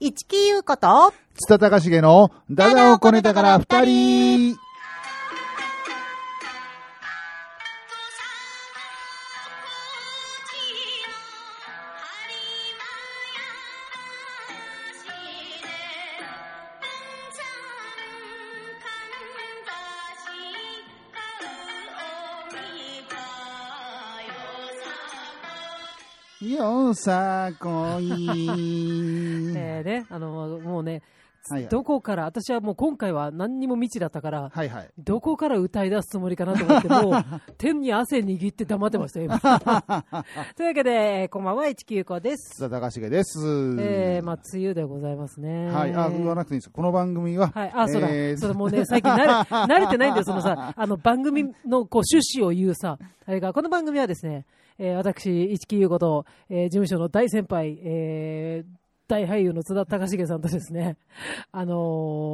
一木優子と、津田隆重のダダをこねたから二人。よさこい。えーね、あの、もうね、はいはいどこから、私はもう今回は何にも未知だったから、はいはい。どこから歌い出すつもりかなと思って、もう、天に汗握って黙ってましたよ、今。というわけで、えーこんばんは、市木優子です。津田隆重です。えー、まあ、梅雨でございますね。はい。あ、言わなくていいですか。この番組は、はい、あ、そうだ、えーそうだ、もうね、最近慣れ、慣れてないんだよ、そのさ、あの、番組の、こう、趣旨を言うさ、あれが、この番組はですね、えー私、市木優子と、えー事務所の大先輩、えー大俳優の津田隆重さんとですね、あの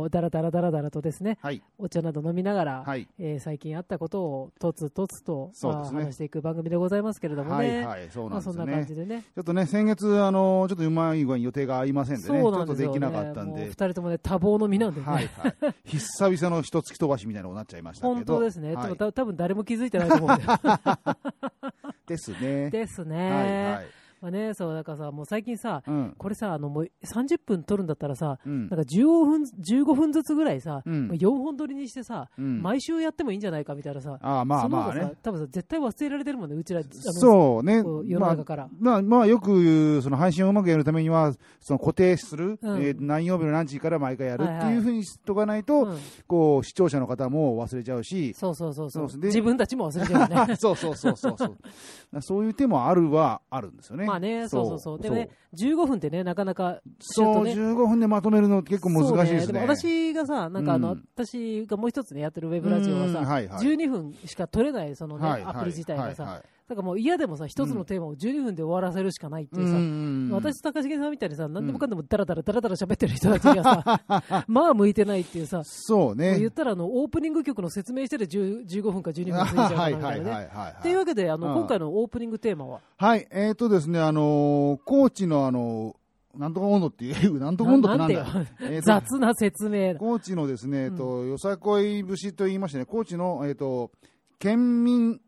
ーだらだらだらだらとですね、はい。お茶など飲みながら、はい。えー最近あったことをとつとつと、まあ話していく番組でございますけれどもね。はいはい。そうまあ、なんですよそんな感じね。でね。ちょっとね、先月、あの、ちょっとうまい具合に予定が合いませんでね、ちそうょっとなんですよ、ね。できなかったんで二、人ともね、多忙の身なんでね。はいはい。久々の一月飛ばしみたいなのになっちゃいましたけど。本当ですね。はいでもた多分誰も気づいてないと思うんで。ですね。ですね。はいはい。まあね、そう、だからさ、もう最近さ、うん。これさ、あの、もう30分撮るんだったらさ、うんなんか15分、15分ずつぐらいさ、うん4本撮りにしてさ、うん毎週やってもいいんじゃないかみたいなさ、ああ、まあまあね。多分さ、絶対忘れられてるもんね、うちら、そうね。世のまあ中から。まあ、まあ、よく言う、その配信をうまくやるためには、その固定する、うんえー何曜日の何時から毎回やるってはいはいいうふうにしとかないと、うんこう、視聴者の方も忘れちゃうし、そうそうそうそうそうで自分たちも忘れちゃうよね。そうそうそうそうそう。そういう手もあるはあるんですよね。まあね、そう。そうそう。でもね、15分ってね、なかなか、そう、シュートね。15分でまとめるの結構難しいですね。私がさ、なんかあの、うん。私がもう一つね、やってるウェブラジオはさ、うん。はいはい。12分しか撮れない、そのね、はいはい。アプリ自体がさ、はいはいだからもう嫌でもさ、一つのテーマを12分で終わらせるしかないっていうさ、うん私、高重さんみたいにさ、何でもかんでもダラダラダラダラ喋ってる人たちにはさ、まあ向いてないっていうさ、そうね。言ったらあの、オープニング曲の説明してで10 15分か12分過ぎちゃうかなみたいなね。っていうわけで、あの、うん。今回のオープニングテーマは、はい、えーとですね、あのー高知のあのーなんとか温度っていう、なんとか温度ってなんだよ。え雑な説明。高知のですね、えっと、よさこい節と言いましてね、高知の、えっと、県民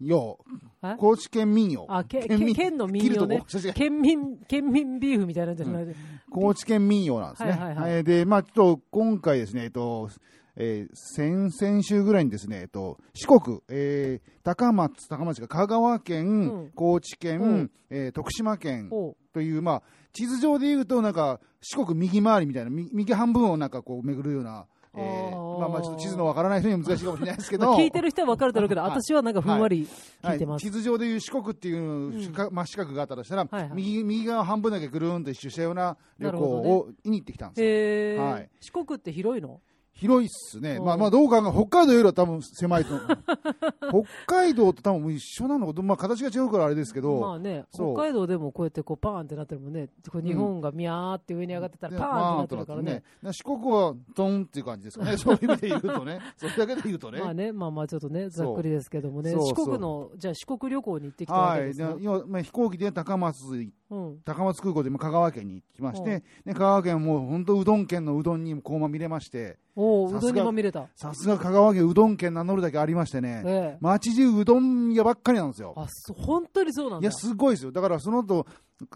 謡え、高知県民謡。あ、け、県県の民謡ね。県民、県民ビーフみたいなんじゃない、高知県民謡なんですね。はいはいはい。えーで、まあちょっと今回ですね、えっと、えー先々週ぐらいにですね、えっと、四国、えー高松、高松が香川県、うん。高知県、うん。えー徳島県という、まあ、地図上で言うと、なんか、四国右回りみたいな、み右半分をなんかこう巡るような、えーまあまあちょっと地図のわからない人には難しいかもしれないですけまど、あ聞いてる人は分かるだろうけど、はい。私はなんかふんわり聞いてます。はい、地図上でいう四国っていう、ん。四角真四角があったとしたら、はいはい。右右側半分だけぐるーんと一周したような旅行を見に行ってきたんですはい。四国って広いの？広いっすね。うんまあまあどう考え、北海道よりは多分狭いと思う。北海道と多分一緒なのか、まあ形が違うからあれですけど、まあね、北海道でもこうやってこうパーンってなってるもんね。日本がミャーって上に上がってたらでパーンってなってるからね。まあ四国はドンっていう感じですかね。そういう意味で言うとね。それだけで言うとね。まあね、まあまあちょっとね、ざっくりですけどもね。四国の、じゃあ四国旅行に行ってきたわはい。けですね。で要はまあ、飛行機で高松、うん。高松空港で今香川県に来まして、で香川県はもう本当うどん県のうどんにこうまみれまして、おお、うさすがどんにまみれた。さすが香川県うどん県名乗るだけありましてね、ええ。町中うどん屋ばっかりなんですよ。あ、そう本当にそうなんだ。いや、すごいですよ。だからその後、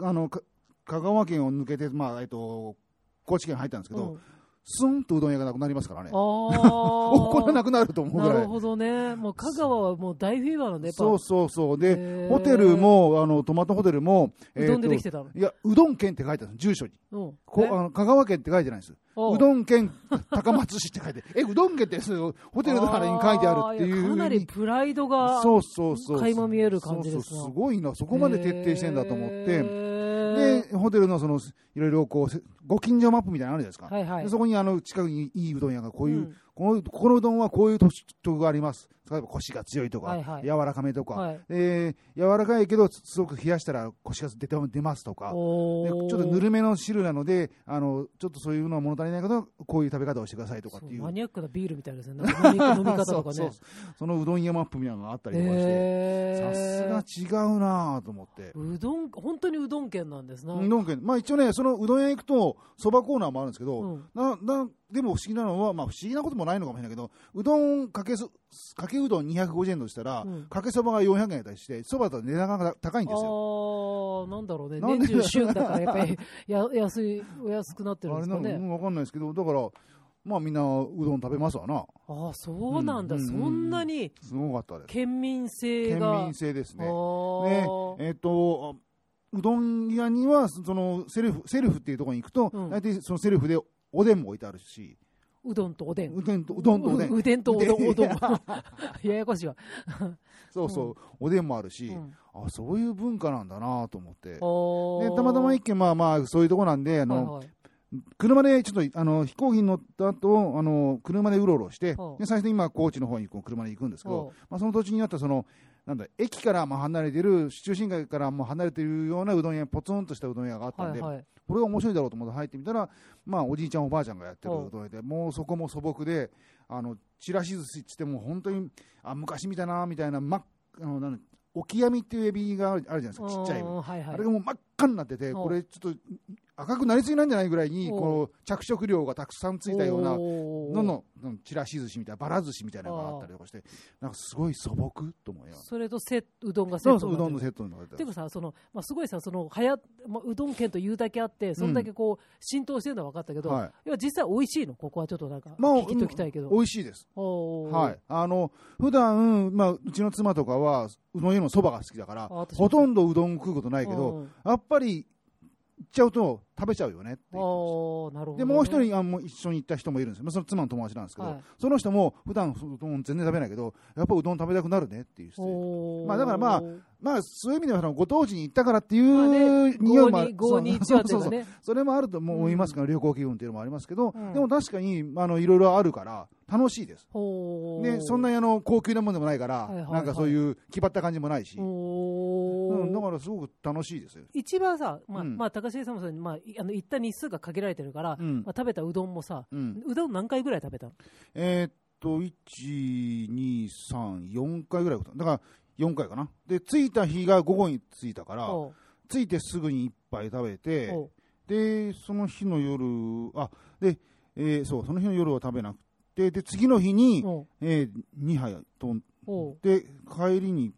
あの、か香川県を抜けて、まあ、えっと、高知県入ったんですけど、うんスンとうどん屋がなくなりますからね。あおこれあ。なくなると思うぐらい。なるほどね。もう香川はもう大フィーバーなんで。そうそうそう。で、ホテルも、あの、トマトホテルも、うどんでできててたの？いや、うどん県って書いてあるんです、住所に。うん。こえ？あの香川県って書いてないんです。おううどん県高松市って書いて、え、うどん県ってホテルのあれに書いてあるっていう。かなりプライドが。そうそうそう。垣間見える感じですすごいな、そこまで徹底してんだと思って。で、ホテルのその、いろいろこう、せご近所マップみたいなのあるじゃないですか。はいはいで。そこにあの、近くにいいうどん屋がこういう、うんこのこのうどんはこういう特徴があります例えばコシが強いとか、はいはい柔らかめとか、はい。えー柔らかいけどすごく冷やしたらコシが出て出ますとかちょっとぬるめの汁なのであのちょっとそういうのは物足りないけどこういう食べ方をしてくださいとかっていうマニアックなビールみたいですね。飲み飲み方とかそうね。そうそのうどん屋マップみたいなのがあったりとかして、さすが違うなぁと思って。うどん、本当にうどん県なんですな。うどん県まあ一応ね、そのうどん屋行くと、そばコーナーもあるんですけど、うんななでも不思議なのは、まあ不思議なこともないのかもしれないけど、うどんかけそ、かけうどん250円としたら、うんかけそばが400円やったりして、そばだと値段が高いんですよ。ああ、なんだろうね。年中旬だからやっぱり や安い、お安くなってるんあれなの、ですかね。うんわかんないですけど、だから、まあみんなうどん食べますわな。ああ、そうなんだ。うんそんなにすごかったです。県民性県が。民性ですね。あねーえっ、と、うどん屋には、そのセルフ、セルフっていうところに行くと、うん大体そのセルフでおでんも置いてあるし、うどんとおでん。うどんと、うどんとおでん。ううでんとおどん。おどんいや ややこしいわ。そうそう、おでんもあるし、うんあ、そういう文化なんだなと思って。で、たまたま一軒、まあまあ、そういうとこなんで、あの、はいはい車でちょっと、あの、飛行機に乗った後、あの、車でうろうろしてはあ、で、最初に今、高知の方にこう車で行くんですけはど、まあ、その途中にあった、その、なんだ、駅からまあ離れてる、中心街からもう離れてるようなうどん屋、ポツンとしたうどん屋があったんで、はいはい。これが面白いだろうと思って入ってみたら、まあ、おじいちゃん、おばあちゃんがやってるおうどん屋で、もうそこも素朴で、あの、ちらし寿司っても、本当に、あ、昔見たな、みたいな、ま、あの、なんオキヤミっていうエビがあるじゃないですか、ちっちゃいはいはい。あれがもう真っ赤になってて、おこれちょっと赤くなりすぎなんじゃないぐらいに、おこう着色料がたくさんついたような、のの、うんちらし寿司みたいな、ばら寿司みたいなのがあったりとかして、なんかすごい素朴と思うよ。それとセうどんがセそうそう、ットうどんのセットになってる。ていうかさ、その、まあ、すごいさ、その、はや、まあ、うどん県というだけあって、そんだけこう、浸透してるのは分かったけど、はい。いや、実際美味しいの？ここはちょっとなんか、まあ、聞いときたいけど。美味しいです。はい。あの、普段、まあ、うちの妻とかは、うどん屋のそばが好きだから、ほとんどうどん食うことないけど、うん。やっぱり、行っちゃうと食べちゃうよねって言って。で、もう一人あもう一緒に行った人もいるんですよ。まあ、その妻の友達なんですけど、はい。その人も普段うどん全然食べないけど、やっぱうどん食べたくなるねっていうまあだからまあまあ、そういう意味ではそのご当地に行ったからっていう匂いもある、521はというかね。それもあると思いますから、旅行気分っていうのもありますけど、うん。でも確かにあのいろいろあるから楽しいです。おーで、そんなにあの高級なものでもないから、はいはいはい。なんかそういう気張った感じもないし、う。ん、だからすごく楽しいですよ。一番さ、まあ、うん。まあ、高重さんもそうに、まあ、いあの、行った日数が限られてるから、うん。まあ、食べたうどんもさ、うん、うどん何回ぐらい食べたの？えーっと、1、2、3、4回ぐらい。だから4回かな。で、着いた日が午後に着いたから、着いてすぐに1杯食べて、で、その日の夜、あ、で、えーそう、その日の夜は食べなくて、で、次の日に、えー、2杯と、で、帰りに、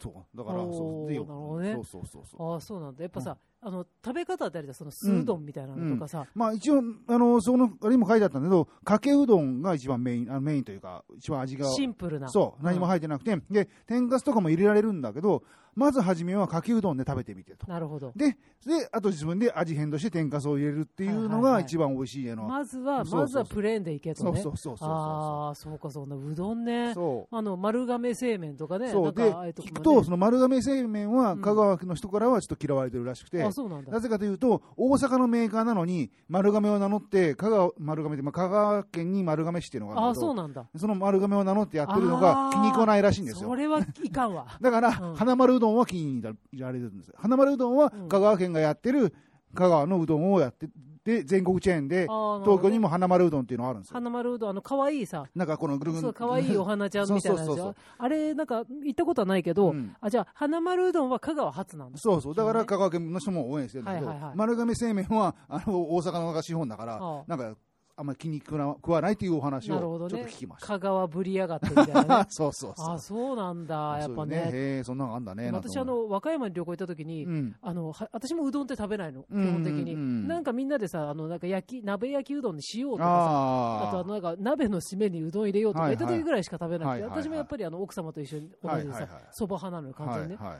そう、だから、そう、で、なるほどね。そうそうそうそう。ああ、そうなんだ。やっぱさ、あの、食べ方ってあるじゃん、その酢うどんみたいなのとかさ、まあ一応、あの、その、あれにも書いてあったんだけど、かけうどんが一番メイン、あメインというか、一番味が、シンプルな。そう、何も入ってなくて、で、天かすとかも入れられるんだけど、まず初めはかけうどんで食べてみてと。なるほど。で、で、あと自分で味変として天かすを入れるっていうのが一番美味しいの。まずは、まずはプレーンでいけとね。そうそうそうそうああ、そうか、そんな、うどんね。そう。あの、丸亀製麺とかね。そう。で、聞くと、その丸亀製麺はうん香川の人からはちょっと嫌われてるらしくて、あ、そうなんだな。ぜかというと、大阪のメーカーなのに、丸亀を名乗って、香川、丸亀って、まあ、香川県に丸亀市っていうのがあるあそうなんだ。その丸亀を名乗ってやってるのが気に食わないらしいんですよ。それはいかんわ。だから、うん花丸うどんは気に入られるんですよ。花丸うどんはうん香川県がやってる香川のうどんをやって、で、全国チェーンで、東京にも花丸うどんっていうのがあるんですよ。花丸うどん、あの、可愛いさ、なんかこのぐるぐる。可愛いお花ちゃんみたいなそうそうそうよ。あれ、なんか、行ったことはないけど、うんあ、じゃあ、花丸うどんは香川初なんだ。そうそう。だから香川県の人も応援してるんだけど、はいはいはい丸亀製麺は、あの、大阪の資本だからなんか、あんまり気に食わないっていうお話をちょっとね聞きました。香川ぶりやがってみたいなね。そうそうそう。あ、そうなんだ、やっぱね。へえ、そんなのあんだね。私、あの、和歌山に旅行行った時に、うん。あの、は私もうどんって食べないの、基うん本的に。うんなんかみんなでさ、あの、なんか焼き、鍋焼きうどんにしようとかさ、ああとあのなんか鍋の締めにうどん入れようとか言った時ぐらいしか食べないはいはい私もやっぱりあの奥様と一緒に同じでさはいはいはい、そば派なのよ、完全にね。はいはい。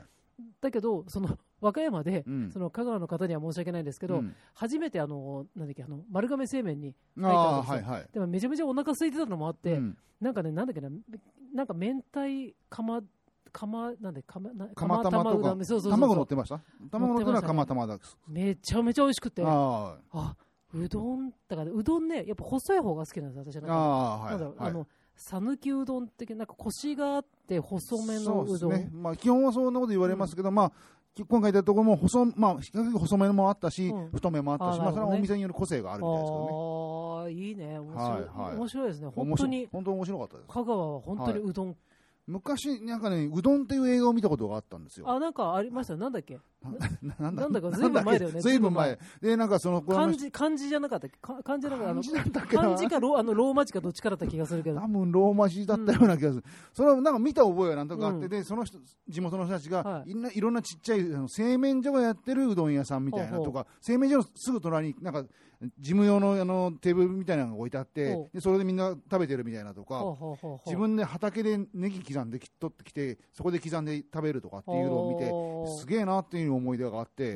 だけど、その和歌山で、うんその香川の方には申し訳ないんですけど、うん初めてあの、なんだっけ、あの丸亀製麺に入ったんですよはいはい。でもめちゃめちゃお腹空いてたのもあって、うんなんかね、なんだっけな、なんか明太釜、釜、なんで、釜、な釜玉とか？そうそうそう卵乗ってました？卵乗ってるのは釜玉だ。めちゃめちゃ美味しくて、ああうどん、だからうどんね、やっぱ細い方が好きなんですよ、私はなんか。ああ、はい。なんだろう、はいあの、讃岐うどん的な、なんかコシがあって細めのうどん。そうですね。まあ、基本はそんなこと言われますけど、まあ、き今回言ったところも細、まあ、比較的細めもあったし、うん太めもあったし、まあ、それはお店による個性があるみたいですけどね。ああ、いいね。面白い,、はいはい面白いですね。本当に、本当面白かったです。香川は本当にうどん。昔、なんかね、うどんっていう映画を見たことがあったんですよ。あ、なんかありました？よなんだっけ？ななんだかずいぶん前だよねずいぶん前。で、なんかその、漢字、漢字じゃなかったっけ？か漢字じゃなかあの漢字かロあのローマ字かどっちかだった気がするけど。多分ローマ字だったような気がする、それはなんか見た覚えはなんとかあって、うん。でその人地元の人たちが、はい。い、ろんないろんなちっちゃいあの製麺所がやってるうどん屋さんみたいなとか、製麺所のすぐ隣になんか事務用のあのテーブルみたいなのが置いてあってで、それでみんな食べてるみたいなとか、自分で畑でネギ刻んでき取ってきて、そこで刻んで食べるとかっていうのを見て、すげえなっていう思い出があって。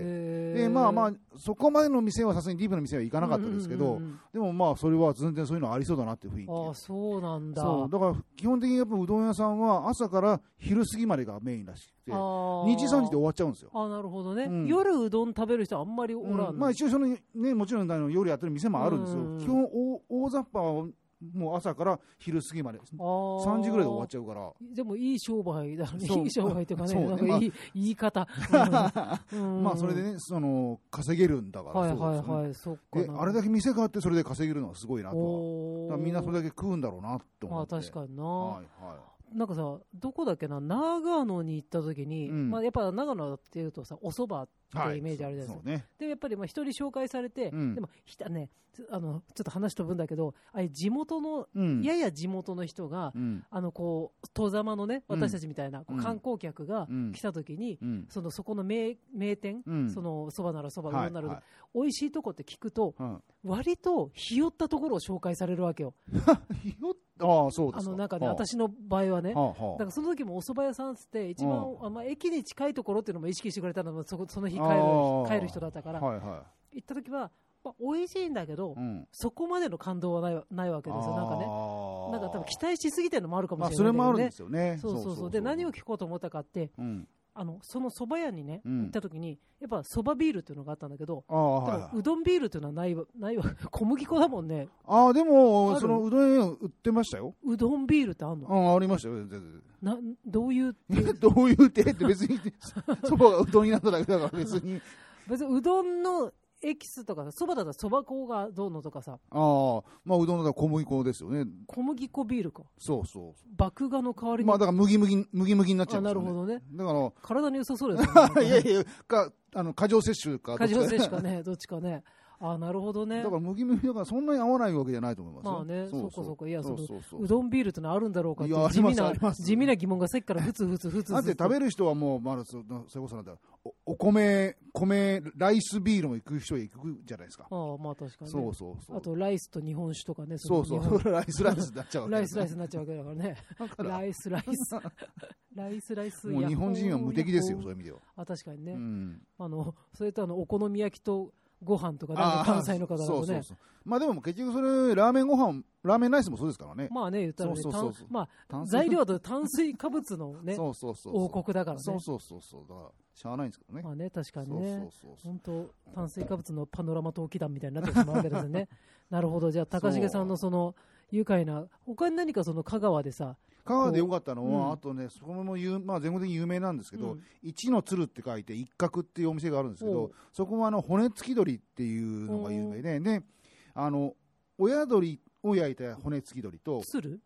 でまあまあ、そこまでの店はさすがにディープな店は行かなかったですけど、うんうんうんうんでもまあ、それは全然そういうのありそうだなっていう雰囲気。ああ、そうなんだ。そうだから基本的にやっぱうどん屋さんは朝から昼過ぎまでがメインらしくてあー2時3時で終わっちゃうんですよ。あなるほどね、うん夜うどん食べる人あんまりおらんの、うんまあ一応その、ね、もちろんあの夜やってる店もあるんですよ、うん基本大大雑把はもう朝から昼過ぎまであー。3時ぐらいで終わっちゃうから。でもいい商売だね。いい商売っていうかねね。なんかいい、まあ言い方、うん。まあそれでねその稼げるんだからはいはいはいそっかであれだけ店があってそれで稼げるのはすごいなとみんなそれだけ食うんだろうなって。まあ確かにな、はいはなんかさどこだっけな長野に行った時に、うん。まあ、やっぱ長野っていうとさお蕎麦ってイメージあるじゃないですか、そうね。でやっぱりまあ一人紹介されて、うん。でもひたねつあのちょっと話飛ぶんだけどあれ地元の、うん。やや地元の人が、うん。あのこう戸様のねうん。私たちみたいな、観光客がうん。来た時に、うん。そのそこの名名店、うん。そのそばならそばうはいどんならうどんはい。美味しいとこって聞くとうん。割とひよったところを紹介されるわけよ。ひよっああそうですか。あのなんかねはあ。私の場合はねはあはあ。だからその時もお蕎麦屋さんっつって一番うあまあ、駅に近いところっていうのも意識してくれたのもそこその日帰る帰る人だったから、はいは行った時は、まあ、美味しいんだけど、い。うん。そこまでの感動はないわないわけですよ。なんかねねなんか多分期待しすぎてるのもあるかもまあ、しれないね、それもあるんですよね。そうそうそう。で何を聞こうと思ったかってうん。あのその蕎麦屋にね、うん行った時にやっぱ蕎麦ビールっていうのがあったんだけど、ああ、はいうどんビールっていうのはないわないわ小麦粉だもんねああ、であも、るそのうどん屋売ってましたよ。うどんビールってあんの？ああ、ありましたよ、全然。などういう？どういう手って別に、そばがうどんになっただけだから別に。別にうどんのエキスとかそばだったらそば粉がどうのとかさああ、まあうどんだったら小麦粉ですよね。小麦粉ビールかそうそ麦芽の代わりう。に、まあだから麦麦、麦麦になっちゃあうんですよ、ね。なるほどねだから、体に良さそうですね いやいや、か、あの、過剰摂取か。過剰摂取かねどっちかねあなるほどね。だから麦麦だからそんなに合わないわけじゃないと思いますよ。まあね。そうかそうか。いやそのそう。そううどんビールってのはあるんだろうかって地味な地味な疑問がさっきからふつふつふつだって食べる人はもう、まあ、そそれこそなんだおお米、米、ライスビールも行く人は行くじゃないですか。ああまあ確かに、ね、そうそうそう。あとライスと日本酒とかねそうそう、ライスライスになっちゃうわけライスライスになっちゃうわけだからね。ライスライス。ライスライス もう日本人は無敵ですよ、そういう意味では。あ確かにね、うん。あのそれとあのお好み焼きとご飯とかね関西の方だとねそうそうそう。まあでも結局それ、ラーメンご飯、ラーメンライスもそうですからね。まあね言ったらねそうそうそうそう炭まあ材料と炭水化物のね そうそうそう。王国だからねそうそうそうそう。だから、しゃあないんですけどね。まあね確かにそうねそうそうそう。本当炭水化物のパノラマ陶器団みたいになってしまうわけですよね なるほどじゃあ高重さんのその愉快な。他に何かその香川でさ香川で良かったのは、うん。あとね、そこも有、まあ、全国的に有名なんですけど、うん。一の鶴って書いて、一角っていうお店があるんですけおう。ど、そこはあの骨付き鳥っていうのが有名で、で、あの、親鶏を焼いた骨付き鳥と、鶴？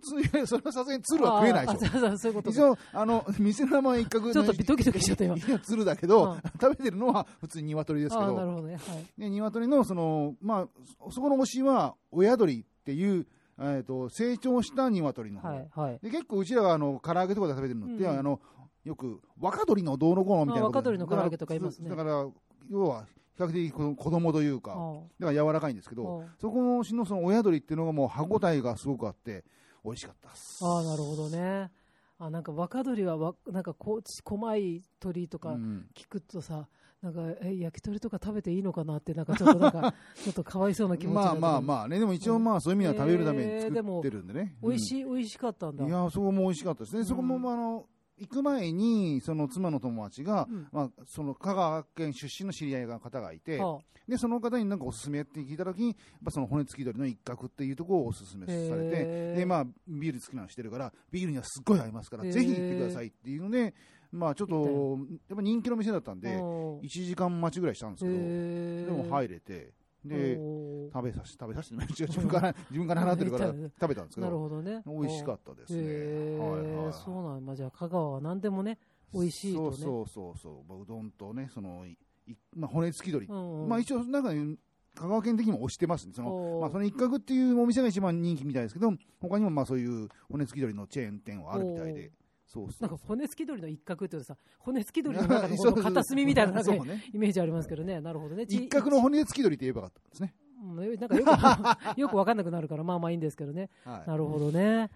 ついやそれはさすがに鶴は食えないでしょ。あああそういうこと一応、あの、店の名前一角ちょっとドキドキしちゃった今。いや、鶴だけど、うん。食べてるのは普通に鶏ですけど、ああなるほどね。はい。で鶏のその、まあ、そそこの推しは親鶏っていう、えー、と成長した鶏の方、はいはい。で結構うちらがあの唐揚げとかで食べてるのって、うん。あのよく若鶏のどうのこうのみたいな若鶏の唐揚げとか言いますね。だからだから要は比較的この子供というかあだから柔らかいんですけどあそこの推しのその親鶏っていうのがもう歯ごたえがすごくあって美味しかったです。ああなるほどね。あなんか若鶏はわなんかこ細い鳥とかうん。聞くとさ、なんかえ焼き鳥とか食べていいのかなってなんかちょっとなんか ちょっとかわいそうな気持ちまあまああまあねでも一応まあそういう意味では食べるために作ってるんでね、美味しい美味しかったんだ。いやそこも美味しかったですね、そこもああの行く前に、その妻の友達が、うん。まあ、その香川県出身の知り合いが方がいて、はで、その方になんかおすすめって聞いたときに、やその骨付き鳥の一角っていうところをおすすめされて、で、まあ、ビール好きなのしてるから、ビールにはすっごい合いますから、ぜひ行ってくださいっていうので、まあ、ちょっと、やっぱ人気の店だったんあで、うん1時間待ちぐらいしたんですけど、でも入れて、で、食べさせて、食べさせて、自分から、自分から払ってるからうん食べたんですけなるど、ほどね。美味しかったですね。へはいーはいそうなんまあ、じゃあ香川は何でもね、美味しいとね。そうそうそうそう、まあうどんとね、その、いいまあ、骨付き鳥。まあ一応、なんか、香川県的にも推してますね。その、まあその一角っていうお店が一番人気みたいですけど、他にもまあそういう骨付き鳥のチェーン店はあるみたいで。そうそう。なんか骨付き鳥の一角っていうとさ、骨付き鳥の中のこの 片隅みたいななんかねね。イメージありますけどね。なるほどね。ち一角の骨付き鳥って言えばよかったですね。うんなんかよく よくわかんなくなるから、まあまあいいんですけどね。はい。なるほどね。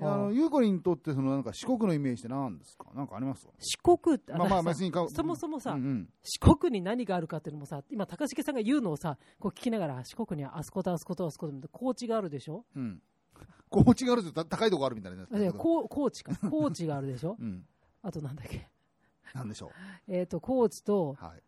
あの、ゆうこりんにとって、そのなんか四国のイメージって何ですか？なんかあります？四国？って、まあまあ別にかそもそもさ、うんうん四国に何があるかっていうのもさ、今、高重さんが言うのをさ、こう聞きながら、四国にはあそことあそことあそこと高知があるでしょ？うん。高知があるとた高いとこあるみたいなやつあいやこう高知か。高知があるでしょ？うん。あとなんだっけ？なんでしょえっ、と、高知とう。はい。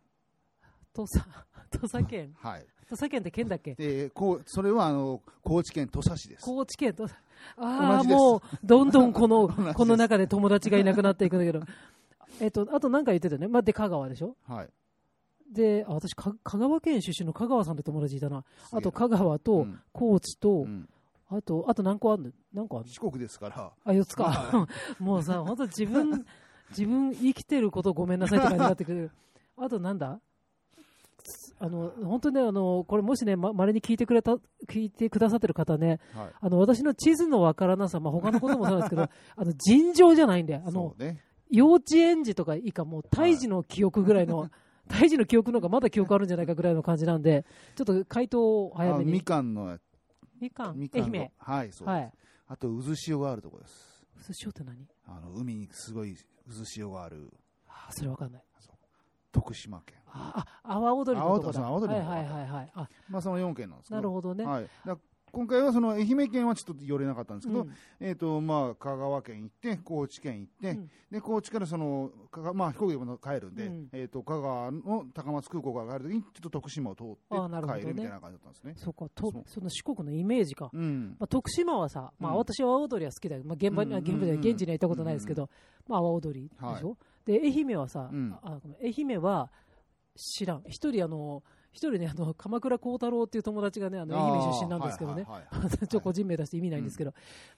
土佐、土佐県。はい。土佐県って県だっけ？で、こう、それはあの、高知県土佐市です。高知県と、ああ、同じですもう、どんどんこの、この中で友達がいなくなっていくんだけど。えっと、あと何か言ってたよね？まあ、で、香川でしょ？はい。で、あ私か、香川県出身の香川さんって友達いたな。あと、香川とうん、高知と、うんあと、あと何個あるの？何個あるの？四国ですから。あ、4つか。もうさ、本当自分、自分生きてることごめんなさいって感じになってくる。あとなんだ？あの、本当ね、あの、これもしね、ま、稀に聞いてくれた、聞いてくださってる方ね、はい。あの、私の地図のわからなさ、まあ、他のこともそうなんですけど、あの、尋常じゃないんだよ。あのそ、うね。幼稚園児とか以下、もう胎児の記憶ぐらいの、胎児の記憶の方がまだ記憶あるんじゃないかぐらいの感じなんで、ちょっと回答を早めに。あみかんの、みかん、みかんの愛媛。はい、そうです。はい。あと、渦潮があるところです。寿司って何？あの、海にすごい渦潮がある、あ、それわかんない。徳島県。あ、あ阿波踊りのとこだ。阿波踊りはいはいのとこはいはい。あ、まあ、その4県なんですけど。なるほどね。はい。だ今回はその愛媛県はちょっと寄れなかったんですけど、うん。えっ、と、まあ、香川県行って、高知県行って、うん。で、高知からその、まあ、飛行機でも帰るんで、うん。えっ、と、香川の高松空港から帰るときに、ちょっと徳島を通ってあなるほどね。帰るみたいな感じだったんですね。そうか、とその四国のイメージか。うん。まあ、徳島はさ、まあ、うん。私は阿波踊りは好きだけど、まあ、現場に、あうん現場で現地には行ったことないですけど、まあ、阿波踊りでしょ、で、愛媛はさ、うん。あ愛媛は知らん。一人あの、一人ね、あの、鎌倉幸太郎っていう友達がね、あの、愛媛出身なんですけどね。ちょ、個人名出して意味ないんですけど。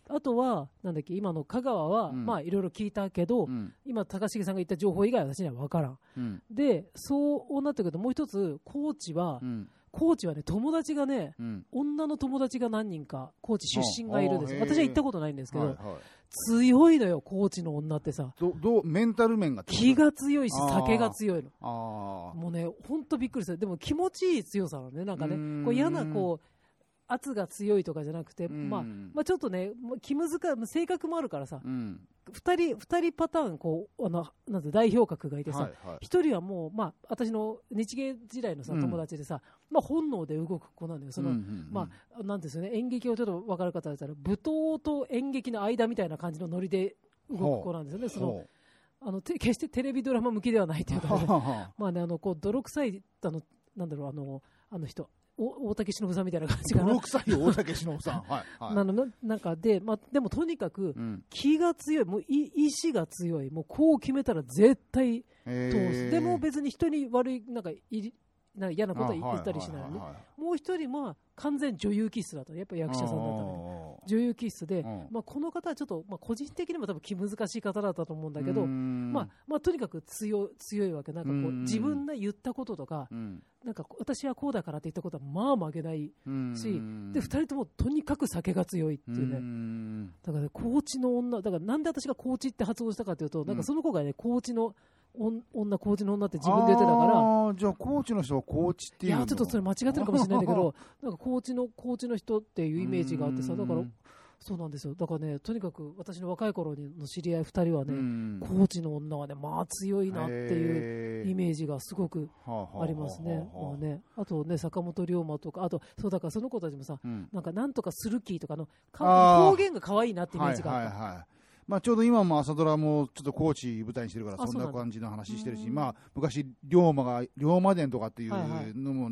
あとは、なんだっけ、今の香川は、うんまあ、いろいろ聞いたけど、うん。今、高重さんが言った情報以外は私には分からん。うん。で、そうなってくると、もう一つ、高知は、うん。高知はね、友達がね、うん。女の友達が何人か、高知出身がいるんです私は行ったことないんですけど。強いのよ、高知の女ってさ。ど、どう、メンタル面が気が強いし、酒が強いの。ああ。もうね、ほんとびっくりする。でも気持ちいい強さなのね。なんかねこう嫌な、こう、圧が強いとかじゃなくて、うんまあ、まあちょっとね、まあ気難しい、性格もあるからさ、うん。二人、二人パターン、こう、あの、なんて代表格がいてさ、はいはい。一人はもう、まあ、私の日芸時代のさ、うん友達でさ、まあ、本能で動く子なんだよ。その、うんうんうんまあ、なんですよね、演劇をちょっと分かる方だったら、舞踏と演劇の間みたいな感じのノリで動く子なんですよね。その、ほあの、て決してテレビドラマ向きではないといううか、ね、まあね、あの、こう、泥臭い、あの、なんだろう、あの、あの人、お大竹しのぶさんみたいな感じかな泥。臭い大竹しのぶさん。はい。はい。なのななんかで、まあ、でもとにかく、うん。気が強い、もうい意志が強い、もうこう決めたら絶対え通す。でも別に人に悪い、なんかいり、な嫌なことは言ったりしないのね。もう一人は完全女優気質だと。やっぱ役者さんだったのに。女優気質で、うん。まあ、この方はちょっと、まあ、個人的にも多分気難しい方だったと思うんだけど、まあままあ、とにかく強い強いわけ。なんかこううん。自分で言ったこととかうん。なんか私はこうだからって言ったことはまあ曲げないうん。しで2人ともとにかく酒が強いっていうね、ねだからね、高知の女、だからなんで私が高知って発音したかというと、なんかその子がね、高知の女、女高知の女って自分で言ってたから、じゃあ高知の人は高知っていういや、ちょっとそれ間違ってるかもしれないんだけど、なんか高知の、高知の人っていうイメージがあってさ、だから、そうなんですよ。だからね、とにかく私の若い頃の知り合い2人はね、高知の女はね、まあ強いなっていうイメージがすごくありますね。まあね、あとね、坂本龍馬とか、あと、そうだからその子たちもさ、なんかなんとかするきとかの、か方言が可愛いなってイメージがあった。はいはいはいまあ、ちょうど今も朝ドラもちょっと高知舞台にしてるから、あそんなん感じの話してるし、うん。まあ、昔、龍馬が、龍馬伝とかっていうはいはい。のも、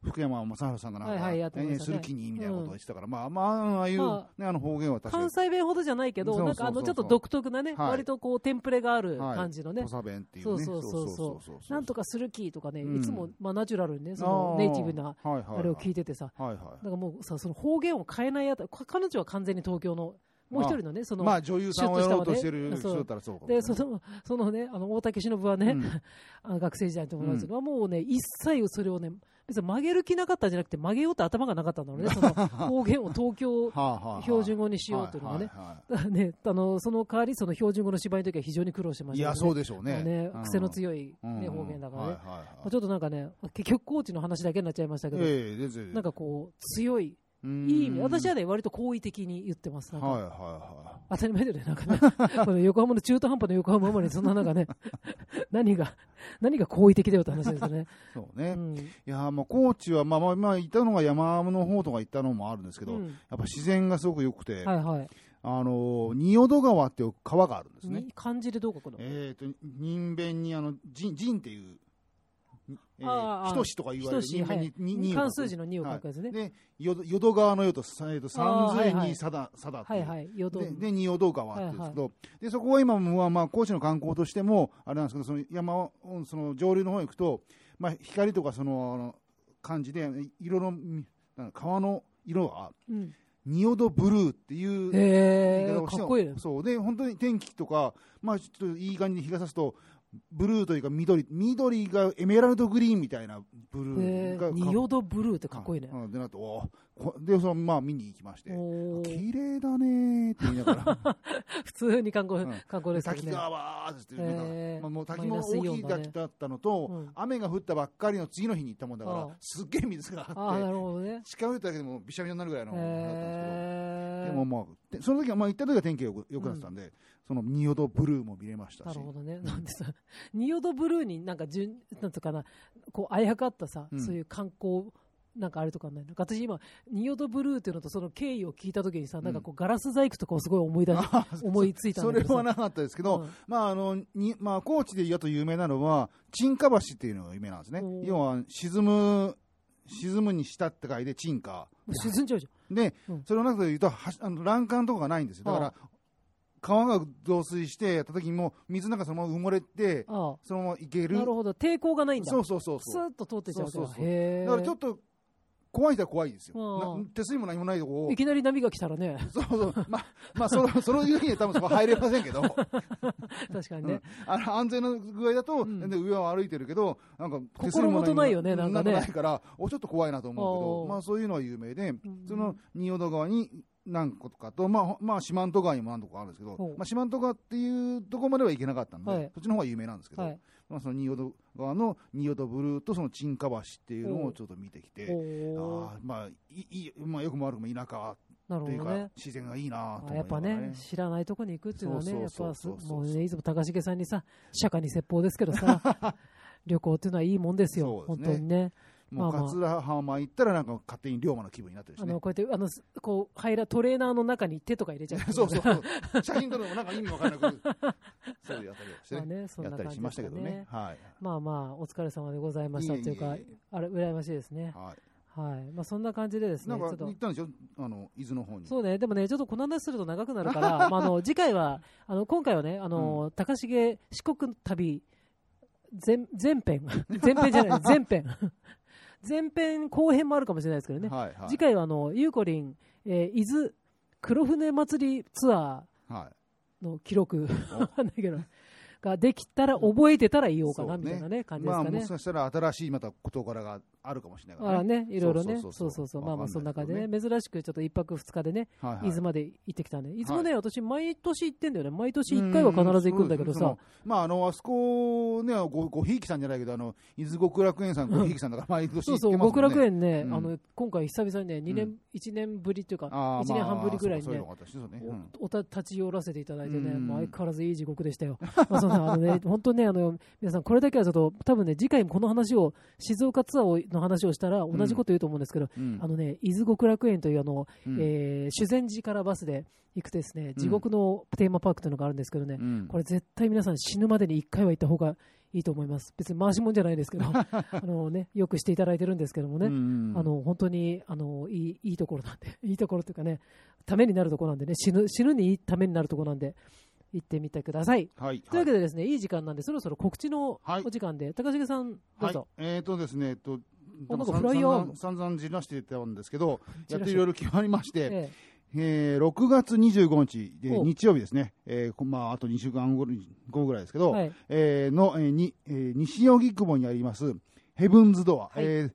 福山雅治さんがなんか、はいはいね。する気にみたいなことを言ってたから、まあ、まあ、ああいう、まね、あの方言は確か関に、西弁ほどじゃないけど、なんかあのちょっと独特なね、はい。割とこうテンプレがあるはい。感じのね。土、佐弁っていうね。そうそうそうなんとかする気とかね、うん。いつもまあナチュラルにね、そのネイティブなはいはいはい。あれを聞いててさ、はいはい。だからもうさ、その方言を変えないやつ、彼女は完全に東京の、もう一人のね、その、まあ女優さんをやろうとしてる人だったらそうかもで、その、そのね、あの、大竹しのぶはね、うん。あの学生時代の友達はもうね、一切それをね、別に曲げる気なかったんじゃなくて、曲げようって頭がなかったんだろうね、その 方言を東京標準語にしようというのがね。はいはいはだからね、あの、その代わり、その標準語の芝居の時は非常に苦労してまいいや、したけどそうでしょうね。ねうん。癖の強い、うんね、方言だからね。ちょっとなんかね、結局コーチの話だけになっちゃいましたけど、なんかこう、強い、うんいい意味、私はね、割と好意的に言ってます。なんかはいはいは当たり前だよね、なんかね。この横浜の中途半端な横浜生まれにそんななんかね、何が、何が好意的だよって話ですよね。い。そうね。うん。いや、まあ、高知は、まあまあ、まあ、行ったのが山の方とか行ったのもあるんですけど、うんやっぱ自然がすごく良くて、はいはい。あの、仁淀川っていう川があるんですね。に漢字でどう書くの？えっ、と、人弁に、あの、人、人っていう、えー、人志とか言われる人弁いに、に、にを書く関数字の2を書くやつね。で、よど淀川のよと、さえっと、三髄にさだ、さだ。はいはい。よどで、で、仁淀川って言うんですけど、で、そこは今も、まあ、高知の観光としても、あれなんですけど、その山を、その上流の方に行くと、まあ、光とかその、あの感じで、色の、川の色が、うん。仁淀ブルーっていう言い方をしてかっこいいね。そう。で、本当に天気とか、まあ、ちょっといい感じに日が差すと、ブルーというか緑、緑がエメラルドグリーンみたいなブルへーが。え、仁淀ブルーってかっこいいね。うん。で、なと、おで、その、まあ、見に行きまして、綺麗だねーって言いながら、普通に観光うん、観光ですね。滝がわーって言って、なんかへー。まあ、もう滝も大きい滝だったのと、うん。雨が降ったばっかりの次の日に行ったもんだからすっげえ水がああ、なあって、るほどね。近寄っただけでもびしゃびしゃになるぐらいのものだったんですけど。でもまあ、でその時は、まあ行った時は天気がよく良くなってたんで、その仁淀ブルーも見れましたし。なる、ほどね。なんでさ、仁淀ブルーになんかじゅん、なんつうかな、こう、あやかったさ、うん。そういう観光、なんかあれとかないの？私今、仁淀ブルーっていうのとその経緯を聞いたときにさ、なんかこう、ガラス細工とかをすごい思い出し、思いついたんそ。れはなかったですけど、うん。まああのにまあ、高知でやと有名なのは、沈下橋っていうのが有名なんですね。要は沈む、沈むにしたって書いて沈下。沈んじゃうじで、うん。それをなくて言うと、はあの欄干とかがないんですよ。だから、川が増水してやった時にもう水の中そのまま埋もれて、ゃん。あそのまま行けあ。る。なるほど。抵抗がないんだ。そうそうそうスそう。ーッと通ってっちゃうわけだそうそうそうへえ。だからちょっと怖い人は怖いですよ。うんな手すりも何もないとこをい。きなり波が来たらね、そうそう。まあ、まあ、その、そのいうふうには多分そこ入れませんけど。確かにね。あの安全の具合だと、んで上を歩いてるけど、なんか心もとないよねなんかねないから、おちょっと怖いなと思うけど、まあそういうのは有名で、んその仁淀川に何個かと、まあ、ほまあ、四万十川にも何とかあるんですけどまあ、四万十川っていうところまでは行けなかったんで、はい。そっちの方が有名なんですけど、はい。まあ、その仁淀川の仁淀ブルーとその沈下橋っていうのをちょっと見てきて、あーまあ、いいまあ、よくも悪くも田舎なるというか、ほどね。自然がいいなとあ思いやっぱね、知らないとこに行くっていうのはね、やっぱもうね、いつも高重さんにさ、釈迦に説法ですけどさ、旅行っていうのはいいもんですよ、すね。当にね。もう桂浜行ったらなんか勝手に龍馬の気分になってるしねあの、。こうやって、あの、すこう、入ら、トレーナーの中に手とか入れちゃう。そ うそうそう。写真撮るのもなんか意味わからなく、そういうやったりをしてね。まあね、そんやったりしな感じましたけどね。はい。まあまあ、お疲れ様でございましたっていうかあれ、羨ましいですね。はい。はい。まあ、そんな感じでですね、なんかちょっと行ったんでしょ？あの、伊豆の方に。そうね、でもね、ちょっとこの話すると長くなるから、まあ、あの次回は、あの今回はね、あの高重四国旅前前編、前編じゃない、前編、前編後編もあるかもしれないですけどね、はいはい。次回はあのゆうこりん、えー伊豆黒船祭りツアはい。ーの記録、わか んないけど、ができたら、覚えてたら言おうかなみたいなね、感じでますあ、かねもし。かしたら新しいまた事柄があるかもしれないかあらね。いろいろね、そううそうう。そうまあまあ、そんな感じでね、珍しくちょっと一泊二日でね、伊豆まで行ってきたね。い。つもね、私、毎年行ってんだよね。毎年一回は必ず行くんだけどさ。まあ、あの、あそこね、ご、ごひいきさんじゃないけど、あの、伊豆極楽園さんごひいきさんだから、毎年行ってそうそう。極楽園ね、うん。あの、今回久々にね、2う年、一年ぶりっていうか、あー1年半ぶりぐらいにねおおた立ち寄らせていただいてね、相変わらずいい地獄でしたよ。まあそんな、あのね、本当ね、あの、皆さんこれだけはちょっと、多分ね、次回もこの話を、静岡ツアーをのの話をしたら同じこと言うと思うんですけど、うんあのね、伊豆極楽園というあの、うんえー修善寺からバスで行くとですね、地獄のテーマパークというのがあるんですけどね、うんこれ絶対皆さん死ぬまでに1回は行った方がいいと思います。別に回しもんじゃないですけど、あのね、よくしていただいてるんですけどもね、うんあの本当にあのいいいいところなんで、いいところというかね、ためになるところなんでね、死ぬ死ぬにいいためになるところなんで、行ってみてください。はい。というわけでですね、いい時間なんで、そろそろ告知のはいお時間で、高重さん、どうはいぞ。。えっとですね、えっと、あなんか散フライヤー々散々じらしてたんですけど、やってといろいろ決まりまして、ええ。ー6月25日でお。日曜日ですね、えーこまあ、あと2週間後後ぐらいですけど、えはい。えーの、えーにえー西荻窪にありますヘブンズドア、はい。えー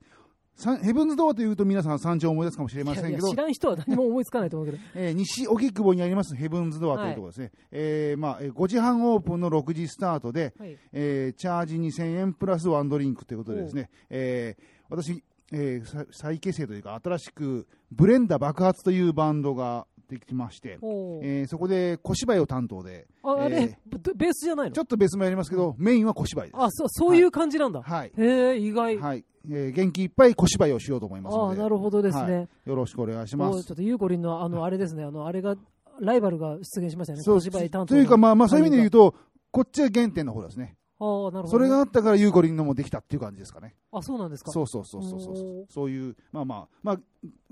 さヘブンズドアというと皆さん山頂を思い出すかもしれませんけど知らん人は何も思いつかないと思うけど、えー西荻窪にありますヘブンズドアというところですね、えーまあ、えー5時半オープンの6時スタートで、はい。えーチャージ2000円プラスワンドリンクということでですね、えー私、えーさ再結成というか新しくブレンダ爆発というバンドができまして、えーそこで小芝居を担当で、ああれ、えベベースじゃないの？ちょっとベースもやりますけど、メインは小芝居です。あそうそういう感じなんだ。はい。へえ、意外。はい。えー元気いっぱい小芝居をしようと思いますので。ああ、なるほどですはいね。よろしくお願いします。おちょっとゆうこりんの、あの、あれですね、あの、あれが、ライバルが出現しましたよね。小芝居担当のというか、まあまあ、そういう意味で言うと、こっちは原点の方ですね。ああ、なるほどね。それがあったから、ユーコリンのもできたっていう感じですかね。あ、そうなんですか。そうそうそうそうそうそういう、まあまあ、まあ、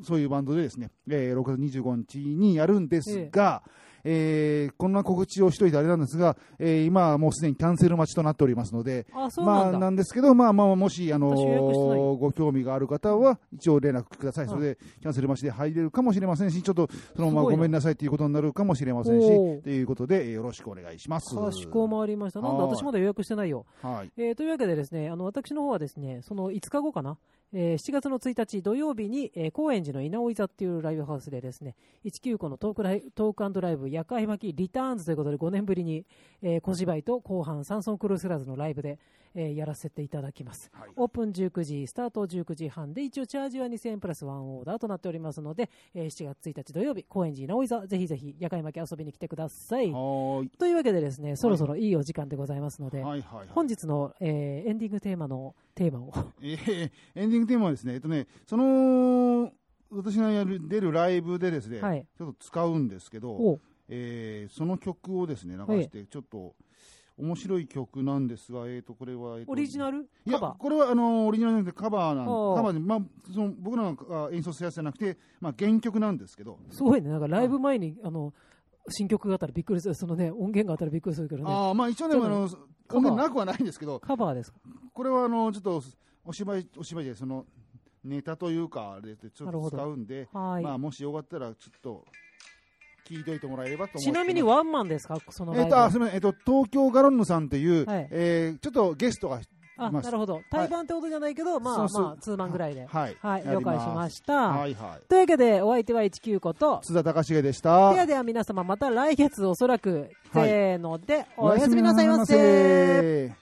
そういうバンドでですね、えー6月25日にやるんですが、えーこんな告知をしといてあれなんですが、えー今はもうすでにキャンセル待ちとなっておりますので、あ、そうまあ、なんですけど、まあまあ、もし、あのーご興味がある方は、一応連絡ください。うんそれで、キャンセル待ちで入れるかもしれませんし、ちょっと、そのまますごめんなさいということになるかもしれませんし、ということで、えーよろしくお願いします。かしこまりました。なんだ、はい私まだ予約してないよ。はい。えーというわけでですね、あの、私の方はですね、その5日後かな、えー7月の1日土曜日に、えー高円寺の稲尾座っていうライブハウスでですね、195のトークライトークライブ、夜会巻きリターンズということで5年ぶりに、えー小芝居と後半サンソンクルースラーズのライブで、えーやらせていただきます。はい。オープン19時、スタート19時半で、一応チャージは2000円プラスワンオーダーとなっておりますので、えー7月1日土曜日、高円寺稲尾座、ぜひぜひ夜会巻き遊びに来てください。というわけでですね、そろそろいいお時間でございますので、はいはいはい。本日の、えーエンディングテーマのテーマを。えーエンディングテーマはですね、えっとね、その、私がやる、出るライブでですね、はい。ちょっと使うんですけど、おえーその曲をですね、流して、ちょっと、面白い曲なんですが、えーと、これは、えーとオリジナル？いや、カバー？これはあのオリジナルじゃなくてカバーなんカバーで、まあ、その僕らが演奏するやつじゃなくて、まあ、原曲なんですけど、すごいね、なんかライブ前にあの新曲があったらびっくりする、そのね、音源があったらびっくりするけどね、あーまあ、一応ね、ちょっとあの音源なくはないんですけど、カバーですか？これはあのちょっとお芝居、お芝居で、そのネタというか、あれでちょっと使うんで、はい、まあ、もしよかったら、ちょっと聞いといてもらえればと思ちなみにはワンマンですか、そのえっと、あすみません、えっと、東京ガロンヌさんっていう、はいえーちょっとゲストが、あなるほど、対バンってことじゃないけど、まあそうそうまあ、ツーマンぐらいで。はい、はい、了解しました。はいはい。というわけで、お相手は19個と、津田隆重でした。ではでは皆様、また来月おそらく、はいせーので、おやすみなさいませ。せ。